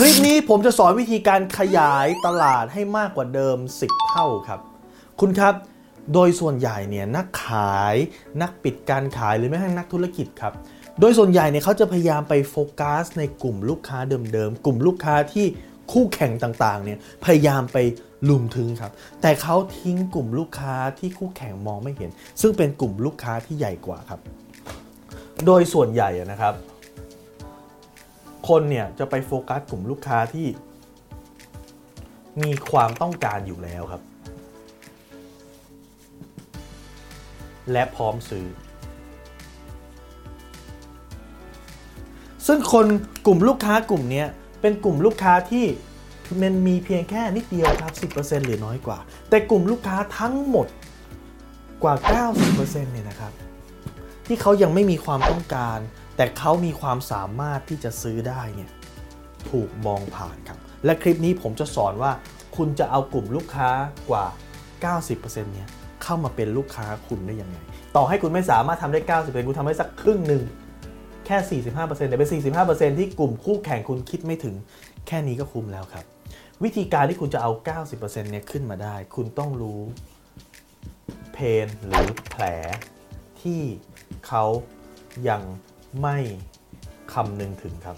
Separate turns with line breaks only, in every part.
คลิปนี้ผมจะสอนวิธีการขยายตลาดให้มากกว่าเดิม 10 เท่าครับ คุณครับ โดยส่วนใหญ่เนี่ยนักขายนักปิดการขายหรือแม้กระทั่งนักธุรกิจครับ โดยส่วนใหญ่เนี่ยเขาจะพยายามไปโฟกัสในกลุ่มลูกค้าเดิมๆ กลุ่มลูกค้าที่คู่แข่งต่างๆ เนี่ยพยายามไปลุมถึงครับ แต่เขาทิ้งกลุ่มลูกค้าที่คู่แข่งมองไม่เห็น ซึ่งเป็นกลุ่มลูกค้าที่ใหญ่กว่าครับ โดยส่วนใหญ่นะครับ คนเนี่ยจะไปโฟกัสกลุ่มลูกค้าที่ มีความต้องการอยู่แล้วครับ และพร้อมซื้อ ซึ่งคนกลุ่มลูกค้ากลุ่มนี้เป็นกลุ่มลูกค้าที่มันมีเพียงแค่นิดเดียวครับ 10%หรือน้อยกว่า แต่กลุ่มลูกค้าทั้งหมดกว่า 90%เนี่ยนะครับ ที่เขายังไม่มีความต้องการ แต่เขามีความสามารถที่จะซื้อได้เนี่ยถูกมองผ่านครับ และคลิปนี้ผมจะสอนว่า คุณจะเอากลุ่มลูกค้ากว่า 90%เนี่ยเข้ามาเป็นลูกค้าคุณได้ยังไง ต่อให้คุณไม่สามารถทำได้ 90%คุณทำได้สักครึ่งหนึ่งแค่ 45%แต่เป็น 45%ที่กลุ่มคู่แข่งคุณคิดไม่ถึง แค่นี้ก็คุ้มแล้วครับ วิธีการที่คุณจะเอา 90%เนี่ยขึ้นมาได้ คุณต้องรู้ pain หรือแผลที่เขายัง ไม่คำนึงถึงครับ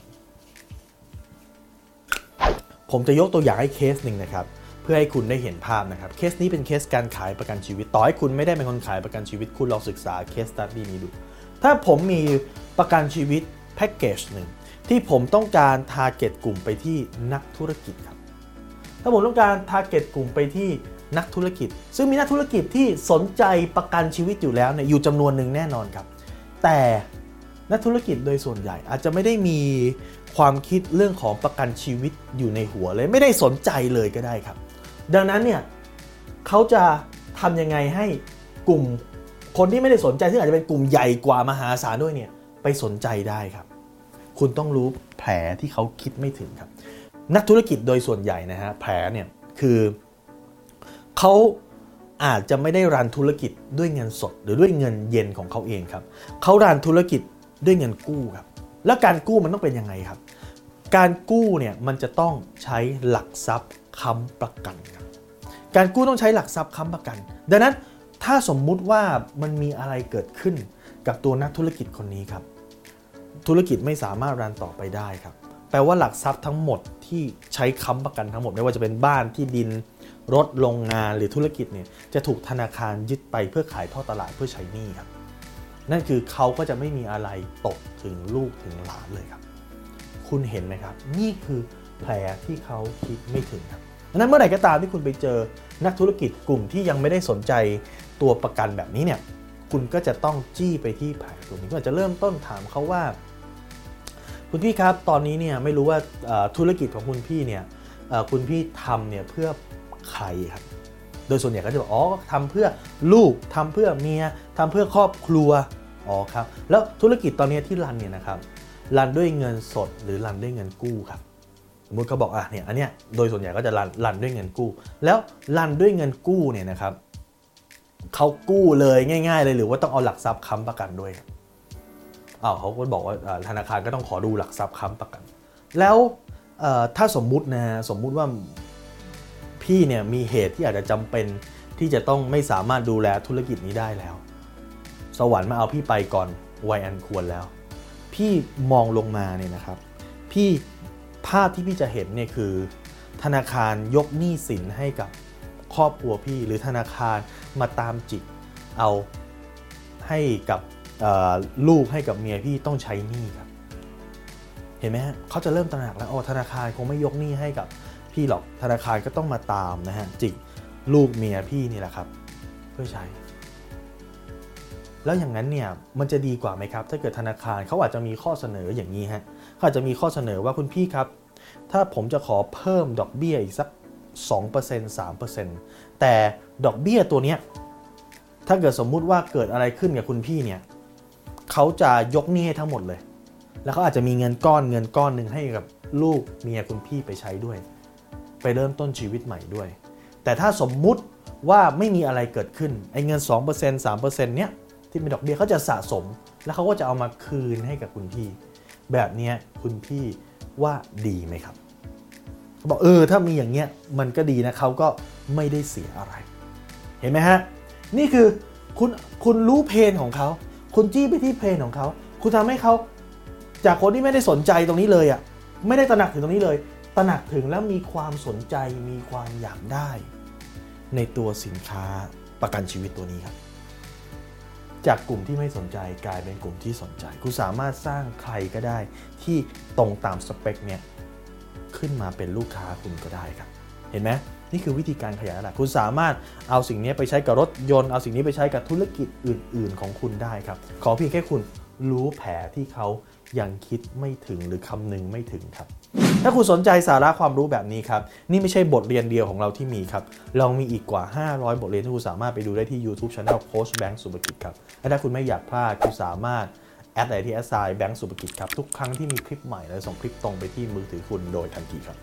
ผมจะยกตัวอย่างให้เคสหนึ่งนะครับ เพื่อให้คุณได้เห็นภาพนะครับ เคสนี้เป็นเคสการขายประกันชีวิต ต่อให้คุณไม่ได้เป็นคนขายประกันชีวิต คุณลองศึกษา case study นี้ดู ถ้าผมมีประกันชีวิตแพ็กเกจหนึ่งที่ผมต้องการ target กลุ่มไปที่นักธุรกิจครับ ถ้าผมต้องการทาร์เก็ตกลุ่มไปที่นักธุรกิจ ซึ่งมีนักธุรกิจที่สนใจประกันชีวิตอยู่แล้วเนี่ยอยู่จำนวนหนึ่งแน่นอนครับ แต่ นักธุรกิจโดยส่วนใหญ่อาจจะไม่ได้มีความคิดเรื่องของประกันชีวิตอยู่ในหัวเลย ไม่ได้สนใจเลยก็ได้ครับ ดังนั้นเนี่ยเขาจะทำยังไงให้กลุ่มคนที่ไม่ได้สนใจซึ่งอาจจะเป็นกลุ่มใหญ่กว่ามหาศาลด้วยเนี่ยไปสนใจได้ครับ คุณต้องรู้แผลที่เขาคิดไม่ถึงครับ นักธุรกิจโดยส่วนใหญ่นะฮะแผลเนี่ยคือเขาอาจจะไม่ได้รันธุรกิจด้วยเงินสด หรือด้วยเงินเย็นของเขาเองครับเขารันธุรกิจ ด้วยเงินกู้ครับ แล้วการกู้มันต้องเป็นยังไงครับ การกู้เนี่ยมันจะต้องใช้หลักทรัพย์ค้ำประกันครับการกู้ต้องใช้หลักทรัพย์ค้ำประกัน ดังนั้นถ้าสมมุติว่ามันมีอะไรเกิดขึ้นกับตัวนักธุรกิจคนนี้ครับ ธุรกิจไม่สามารถรันต่อไปได้ครับ แปลว่าหลักทรัพย์ทั้งหมดที่ใช้ค้ำประกันทั้งหมดไม่ว่าจะเป็นบ้านที่ดินรถโรงงานหรือธุรกิจเนี่ยจะถูกธนาคารยึดไปเพื่อขายท่อตลาดเพื่อใช้หนี้ครับ นั่นคือเขาก็จะไม่มีอะไรตกถึงลูกถึงหลานเลยครับ คุณเห็นไหมครับ นี่คือแผลที่เขาคิดไม่ถึงครับดังนั้นเมื่อไหร่ก็ตามที่คุณไปเจอนักธุรกิจกลุ่มที่ยังไม่ได้สนใจตัวประกันแบบนี้เนี่ยคุณก็จะต้องจี้ไปที่แผลตรงนี้ก็อาจจะเริ่มต้นถามเขาว่า คุณพี่ครับตอนนี้เนี่ยไม่รู้ว่าธุรกิจของคุณพี่เนี่ยคุณพี่ทำเนี่ยเพื่อใครครับโดยส่วนใหญ่ก็จะบอกอ๋อทำเพื่อลูกทำเพื่อเมียทำเพื่อครอบครัว อ๋อครับ แล้วธุรกิจตอนนี้ที่รันเนี่ยนะครับรันด้วยเงินสดหรือรันด้วยเงินกู้ครับสมมติเขาบอกอะเนี่ยอันเนี้ยโดยส่วนใหญ่ก็จะรันรันด้วยเงินกู้ แล้วรันด้วยเงินกู้เนี่ยนะครับเขากู้เลยง่าย ๆ เลยหรือว่าต้องเอาหลักทรัพย์ค้ำประกันด้วยอ้าวเขาก็บอกว่าธนาคารก็ต้องขอดูหลักทรัพย์ค้ำประกัน แล้วถ้าสมมุตินะสมมุติว่าพี่เนี่ยมีเหตุที่อาจจะจำเป็นที่จะต้องไม่สามารถดูแลธุรกิจนี้ได้แล้ว สวรรค์มาเอาพี่ไปก่อนวัยอันควรแล้ว พี่มองลงมาเนี่ยนะครับ พี่ภาพที่พี่จะเห็นเนี่ยคือ ธนาคารยกหนี้สินให้กับครอบครัวพี่ หรือธนาคารมาตามจิกเอาให้กับลูกให้กับเมียพี่ต้องใช้หนี้ครับ เห็นไหมฮะเขาจะเริ่มตระหนักแล้วโอ้ธนาคารคงไม่ยกหนี้ให้กับพี่หรอกธนาคารก็ต้องมาตามนะฮะจิกลูกเมียพี่นี่แหละครับ เพื่อใช้ แล้วอย่างนั้นเนี่ยมันจะดีกว่าไหมครับ ถ้าเกิดธนาคารเขาอาจจะมีข้อเสนออย่างนี้ฮะเขาอาจจะมีข้อเสนอว่าคุณพี่ครับ ถ้าผมจะขอเพิ่มดอกเบี้ยอีกสัก 2% 3%แต่ดอกเบี้ยตัวเนี้ยถ้าเกิดสมมุติว่าเกิดอะไรขึ้นกับคุณพี่เนี่ยเขาจะยกหนี้ให้ทั้งหมดเลย แล้วเขาอาจจะมีเงินก้อนเงินก้อนหนึ่งให้กับลูกเมียคุณพี่ไปใช้ด้วย ไปเริ่มต้นชีวิตใหม่ด้วย แต่ถ้าสมมุติว่าไม่มีอะไรเกิดขึ้นไอ้เงิน 2% 3%เนี้ย ที่เป็นดอกเบี้ยเขาจะสะสม แล้วเขาก็จะเอามาคืนให้กับคุณพี่ แบบนี้คุณพี่ว่าดีไหมครับบอกเออถ้ามีอย่างเงี้ยมันก็ดีนะเขาก็ไม่ได้เสียอะไร เห็นไหมฮะนี่คือคุณคุณรู้เพนของเขา คุณจี้ไปที่เพนของเขา คุณทำให้เขาจากคนที่ไม่ได้สนใจตรงนี้เลยอะ่ะไม่ได้ตระหนักถึงตรงนี้เลย ตระหนักถึงแล้วมีความสนใจมีความอยากได้ ในตัวสินค้าประกันชีวิตตัวนี้ครับ จากกลุ่มที่ไม่สนใจกลายเป็นกลุ่มที่สนใจ คุณสามารถสร้างใครก็ได้ที่ตรงตามสเปคเนี่ยขึ้นมาเป็นลูกค้าคุณก็ได้ครับ เห็นไหมนี่คือวิธีการขยายตลาดคุณสามารถเอาสิ่งนี้ไปใช้กับรถยนต์ เอาสิ่งนี้ไปใช้กับธุรกิจอื่น ๆ ของคุณได้ครับ ขอเพียงแค่คุณ รู้แผลที่เขายังคิดไม่ถึงหรือคำนึงไม่ถึงครับ ถ้าคุณสนใจสาระความรู้แบบนี้ครับ นี่ไม่ใช่บทเรียนเดียวของเราที่มีครับ เรามีอีกกว่า 500 บทเรียนที่คุณสามารถไปดูได้ที่ YouTube Channel โค้ชแบงค์สุภกิจครับและถ้าคุณไม่อยากพลาดคุณสามารถแอด ID at sign แบงค์สุภกิจครับ ทุกครั้งที่มีคลิปใหม่เราจะส่งคลิปตรงไปที่มือถือคุณโดยทันทีครับ